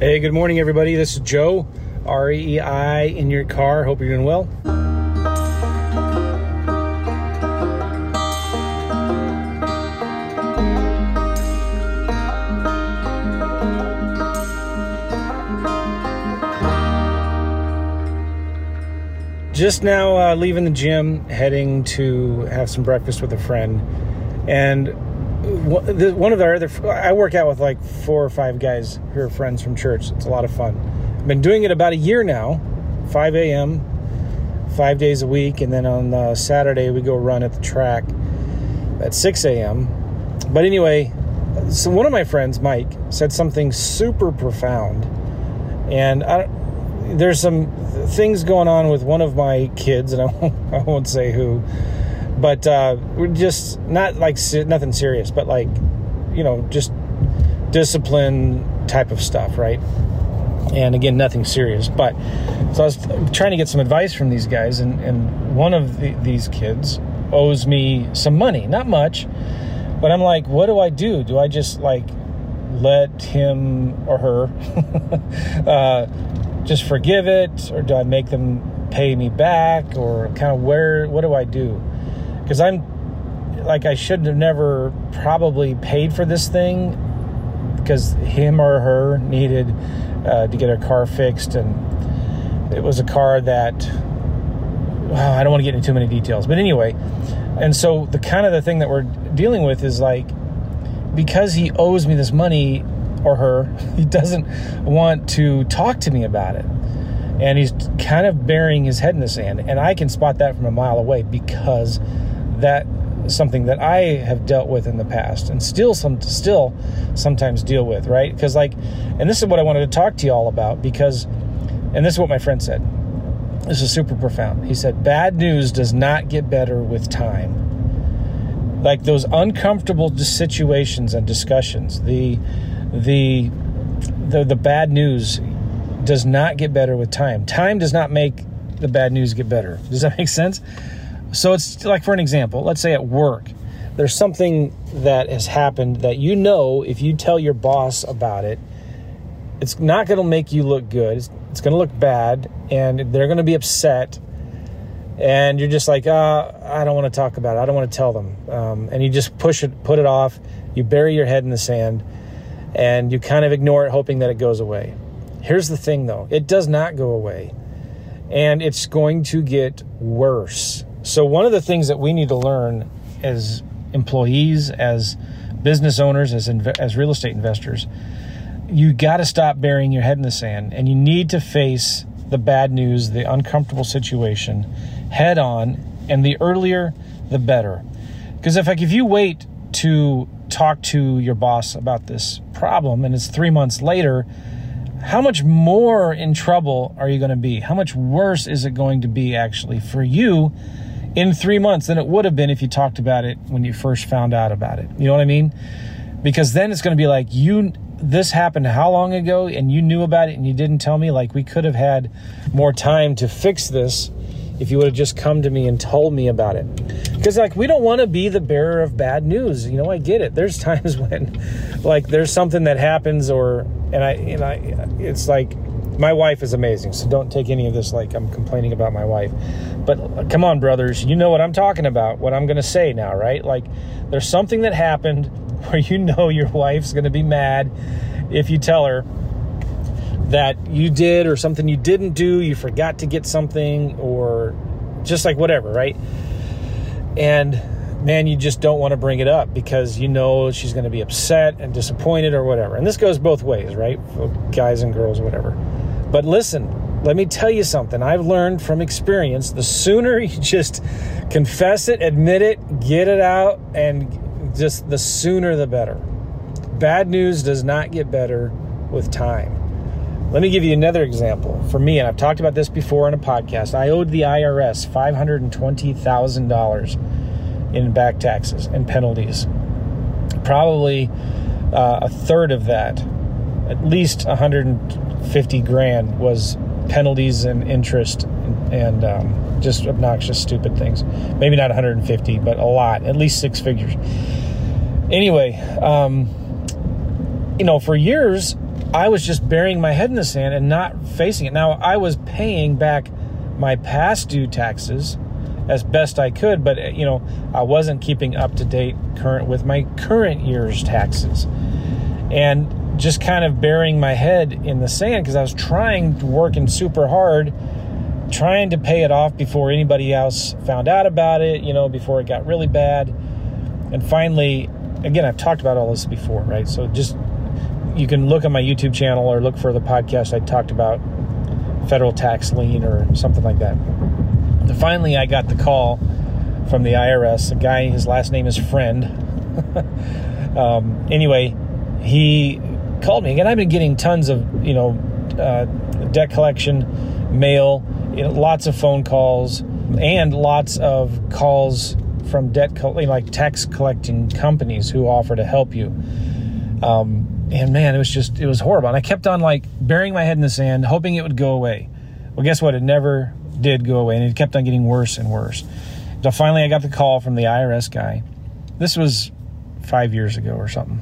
Hey, good morning, everybody. This is Joe, R E I, in your car. Hope you're doing well. Just now uh, leaving the gym, heading to have some breakfast with a friend. And one of our other I work out with like four or five guys who are friends from church. It's a lot of fun. I've been doing it about a year now, 5 a.m. five days a week, and then on uh, Saturday we go run at the track at 6 a.m. But anyway, so one of my friends, Mike, said something super profound, and I, there's some things going on with one of my kids, and I won't, I won't say who but uh, we're just not like nothing serious, but like you know just discipline type of stuff, right? And again, nothing serious. But so I was trying to get some advice from these guys, and and one of the, these kids owes me some money, not much, but I'm like, what do I do? Do I just like let him or her uh, just forgive it, or do I make them pay me back, or kind of where? What do I do? Because I'm like I should have never probably paid for this thing because him or her needed uh, to get a car fixed and it was a car that I don't want to get into too many details but anyway and so the kind of the thing that we're dealing with is like because he owes me this money or her he doesn't want to talk to me about it. And he's kind of burying his head in the sand and I can spot that from a mile away because that something that I have dealt with in the past and still some still sometimes deal with, right? Because like and this is what I wanted to talk to you all about because and this is what my friend said. This is super profound. He said bad news does not get better with time. Like those uncomfortable situations and discussions, the the the the bad news does not get better with time. Time does not make the bad news get better. Does that make sense? So it's like, for an example, let's say at work, there's something that has happened that you know if you tell your boss about it, it's not going to make you look good. It's, it's going to look bad, and they're going to be upset. And you're just like, uh, I don't want to talk about it. I don't want to tell them. Um, and you just push it, put it off. You bury your head in the sand, and you kind of ignore it, hoping that it goes away. Here's the thing, though: it does not go away, and it's going to get worse so, one of the things that we need to learn as employees, as business owners, as inv- as real estate investors, you got to stop burying your head in the sand, and you need to face the bad news, the uncomfortable situation, head on, and the earlier, the better. Because if like if you wait to talk to your boss about this problem, and it's three months later, how much more in trouble are you going to be? How much worse is it going to be actually for you? In three months than it would have been if you talked about it when you first found out about it. You know what I mean? Because then it's going to be like, you, this happened how long ago and you knew about it and you didn't tell me? Like, we could have had more time to fix this if you would have just come to me and told me about it. Because, like, we don't want to be the bearer of bad news. You know, I get it. There's times when, like, there's something that happens, or, and I, and I, it's like, my wife is amazing, so don't take any of this like I'm complaining about my wife. But uh, come on, brothers, you know what I'm talking about, what I'm going to say now, right? Like, there's something that happened where you know your wife's going to be mad if you tell her that you did or something you didn't do, you forgot to get something, or just like whatever, right? And man, you just don't want to bring it up because you know she's going to be upset and disappointed or whatever. And this goes both ways, right? Guys and girls, whatever. But listen, let me tell you something. I've learned from experience the sooner you just confess it, admit it, get it out, and just the sooner the better. Bad news does not get better with time. Let me give you another example. For me, and I've talked about this before in a podcast, I owed the IRS $520,000 in back taxes and penalties. Probably uh, a third of that, at least 100 50 grand was penalties and interest and, um, just obnoxious, stupid things. Maybe not 150, but a lot, at least six figures. Anyway, um, you know, for years, I was just burying my head in the sand and not facing it. Now, I was paying back my past due taxes as best I could, but you know, I wasn't keeping up to date current with my current year's taxes. And just kind of burying my head in the sand because I was trying, working super hard, trying to pay it off before anybody else found out about it, you know, before it got really bad. And finally, again, I've talked about all this before, right? So just you can look at my YouTube channel or look for the podcast I talked about federal tax lien or something like that. And finally, I got the call from the IRS. A guy, his last name is Friend. um, anyway, he called me again. I've been getting tons of you know uh, debt collection mail, you know, lots of phone calls, and lots of calls from debt co- like tax collecting companies who offer to help you. Um, and man, it was just it was horrible. And I kept on like burying my head in the sand, hoping it would go away. Well, guess what? It never did go away, and it kept on getting worse and worse. So finally, I got the call from the IRS guy. This was five years ago or something,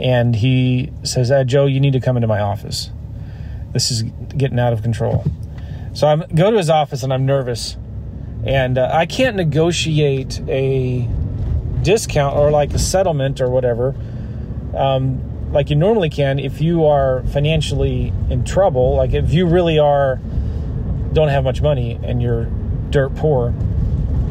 and he says, uh, "Joe, you need to come into my office. This is getting out of control." So I go to his office, and I'm nervous, and uh, I can't negotiate a discount or like a settlement or whatever. Um, like you normally can if you are financially in trouble like if you really are don't have much money and you're dirt poor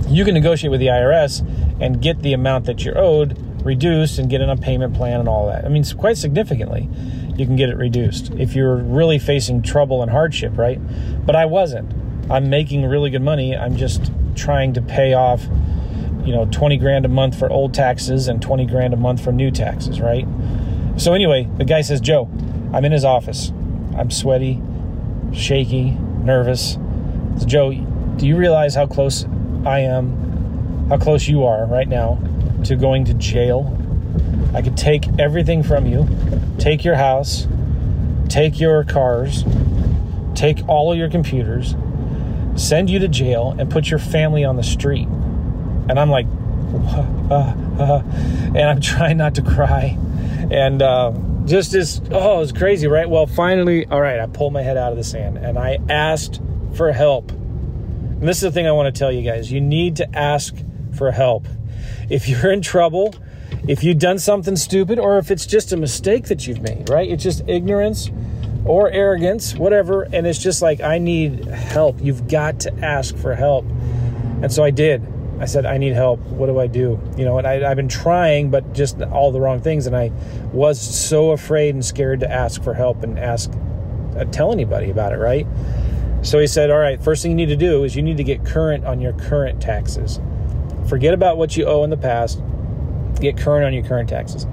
you can negotiate with the IRS and get the amount that you're owed reduced and get in a payment plan and all that. I mean, it's quite significantly, you can get it reduced if you're really facing trouble and hardship, right? But I wasn't. I'm making really good money. I'm just trying to pay off, you know, 20 grand a month for old taxes and 20 grand a month for new taxes, right? So anyway, the guy says, Joe, I'm in his office. I'm sweaty, shaky, nervous. Says, Joe, do you realize how close I am, how close you are right now to going to jail? I could take everything from you, take your house, take your cars, take all of your computers, send you to jail, and put your family on the street. And I'm like, and I'm trying not to cry and uh, just as oh, it was crazy, right? Well, finally, all right, I pulled my head out of the sand and I asked for help. And this is the thing I want to tell you guys: you need to ask for help. If you're in trouble, if you've done something stupid, or if it's just a mistake that you've made, right? It's just ignorance or arrogance, whatever, and it's just like I need help. You've got to ask for help, and so I did. I said, I need help. What do I do? You know, and I, have been trying, but just all the wrong things. And I was so afraid and scared to ask for help and ask, uh, tell anybody about it, right? So he said, All right, first thing you need to do is you need to get current on your current taxes. Forget about what you owe in the past, get current on your current taxes.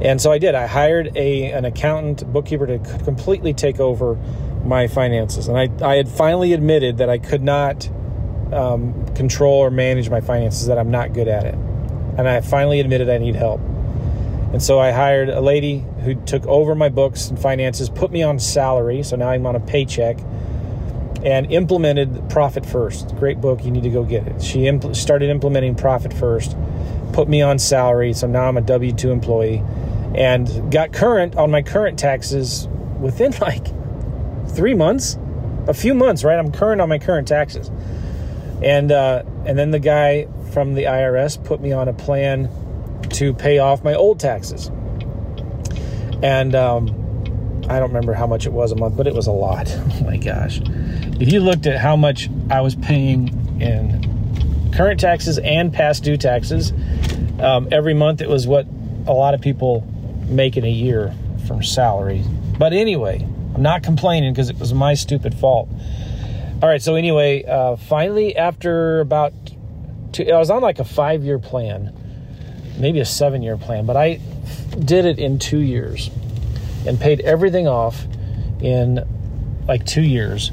And so I did. I hired a an accountant, bookkeeper to completely take over my finances. And I, I had finally admitted that I could not um, control or manage my finances that I'm not good at it. And I finally admitted I need help. And so I hired a lady who took over my books and finances, put me on salary. So now I'm on a paycheck and implemented Profit First. Great book. You need to go get it. She impl- started implementing Profit First, put me on salary. So now I'm a W 2 employee and got current on my current taxes within like three months, a few months, right? I'm current on my current taxes and uh, and then the guy from the IRS put me on a plan to pay off my old taxes, and um, I don't remember how much it was a month, but it was a lot. oh my gosh! If you looked at how much I was paying in current taxes and past due taxes um, every month, it was what a lot of people make in a year from salary. But anyway, I'm not complaining because it was my stupid fault. All right, so anyway, uh, finally, after about two, I was on like a five year plan, maybe a seven year plan, but I did it in two years and paid everything off in like two years.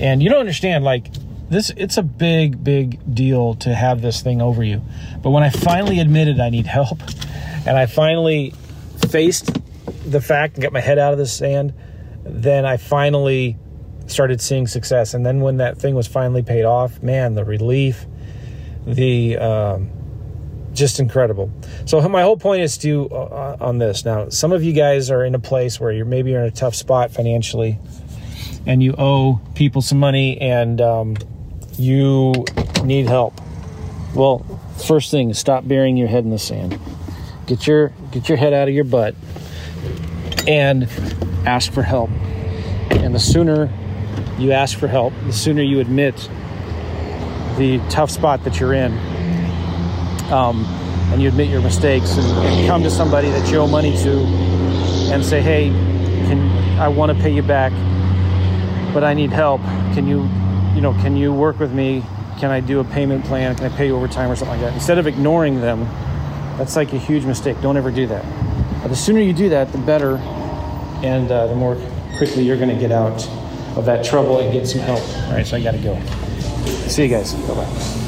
And you don't understand, like, this it's a big big deal to have this thing over you but when i finally admitted i need help and i finally faced the fact and got my head out of the sand then i finally started seeing success. And then when that thing was finally paid off, man, the relief, the um, just incredible. So my whole point is to uh, on this. Now, some of you guys are in a place where you're maybe you're in a tough spot financially, and you owe people some money, and um, you need help. Well, first thing is stop burying your head in the sand. Get your get your head out of your butt and ask for help. And the sooner you ask for help, the sooner you admit the tough spot that you're in, um, and you admit your mistakes, and, and come to somebody that you owe money to, and say, "Hey, can I want to pay you back, but I need help. Can you, you know, can you work with me? Can I do a payment plan? Can I pay you overtime or something like that?" Instead of ignoring them, that's like a huge mistake. Don't ever do that. But the sooner you do that, the better, and uh, the more quickly you're going to get out of that trouble and get some help. All right, so I got to go. See you guys. Bye bye.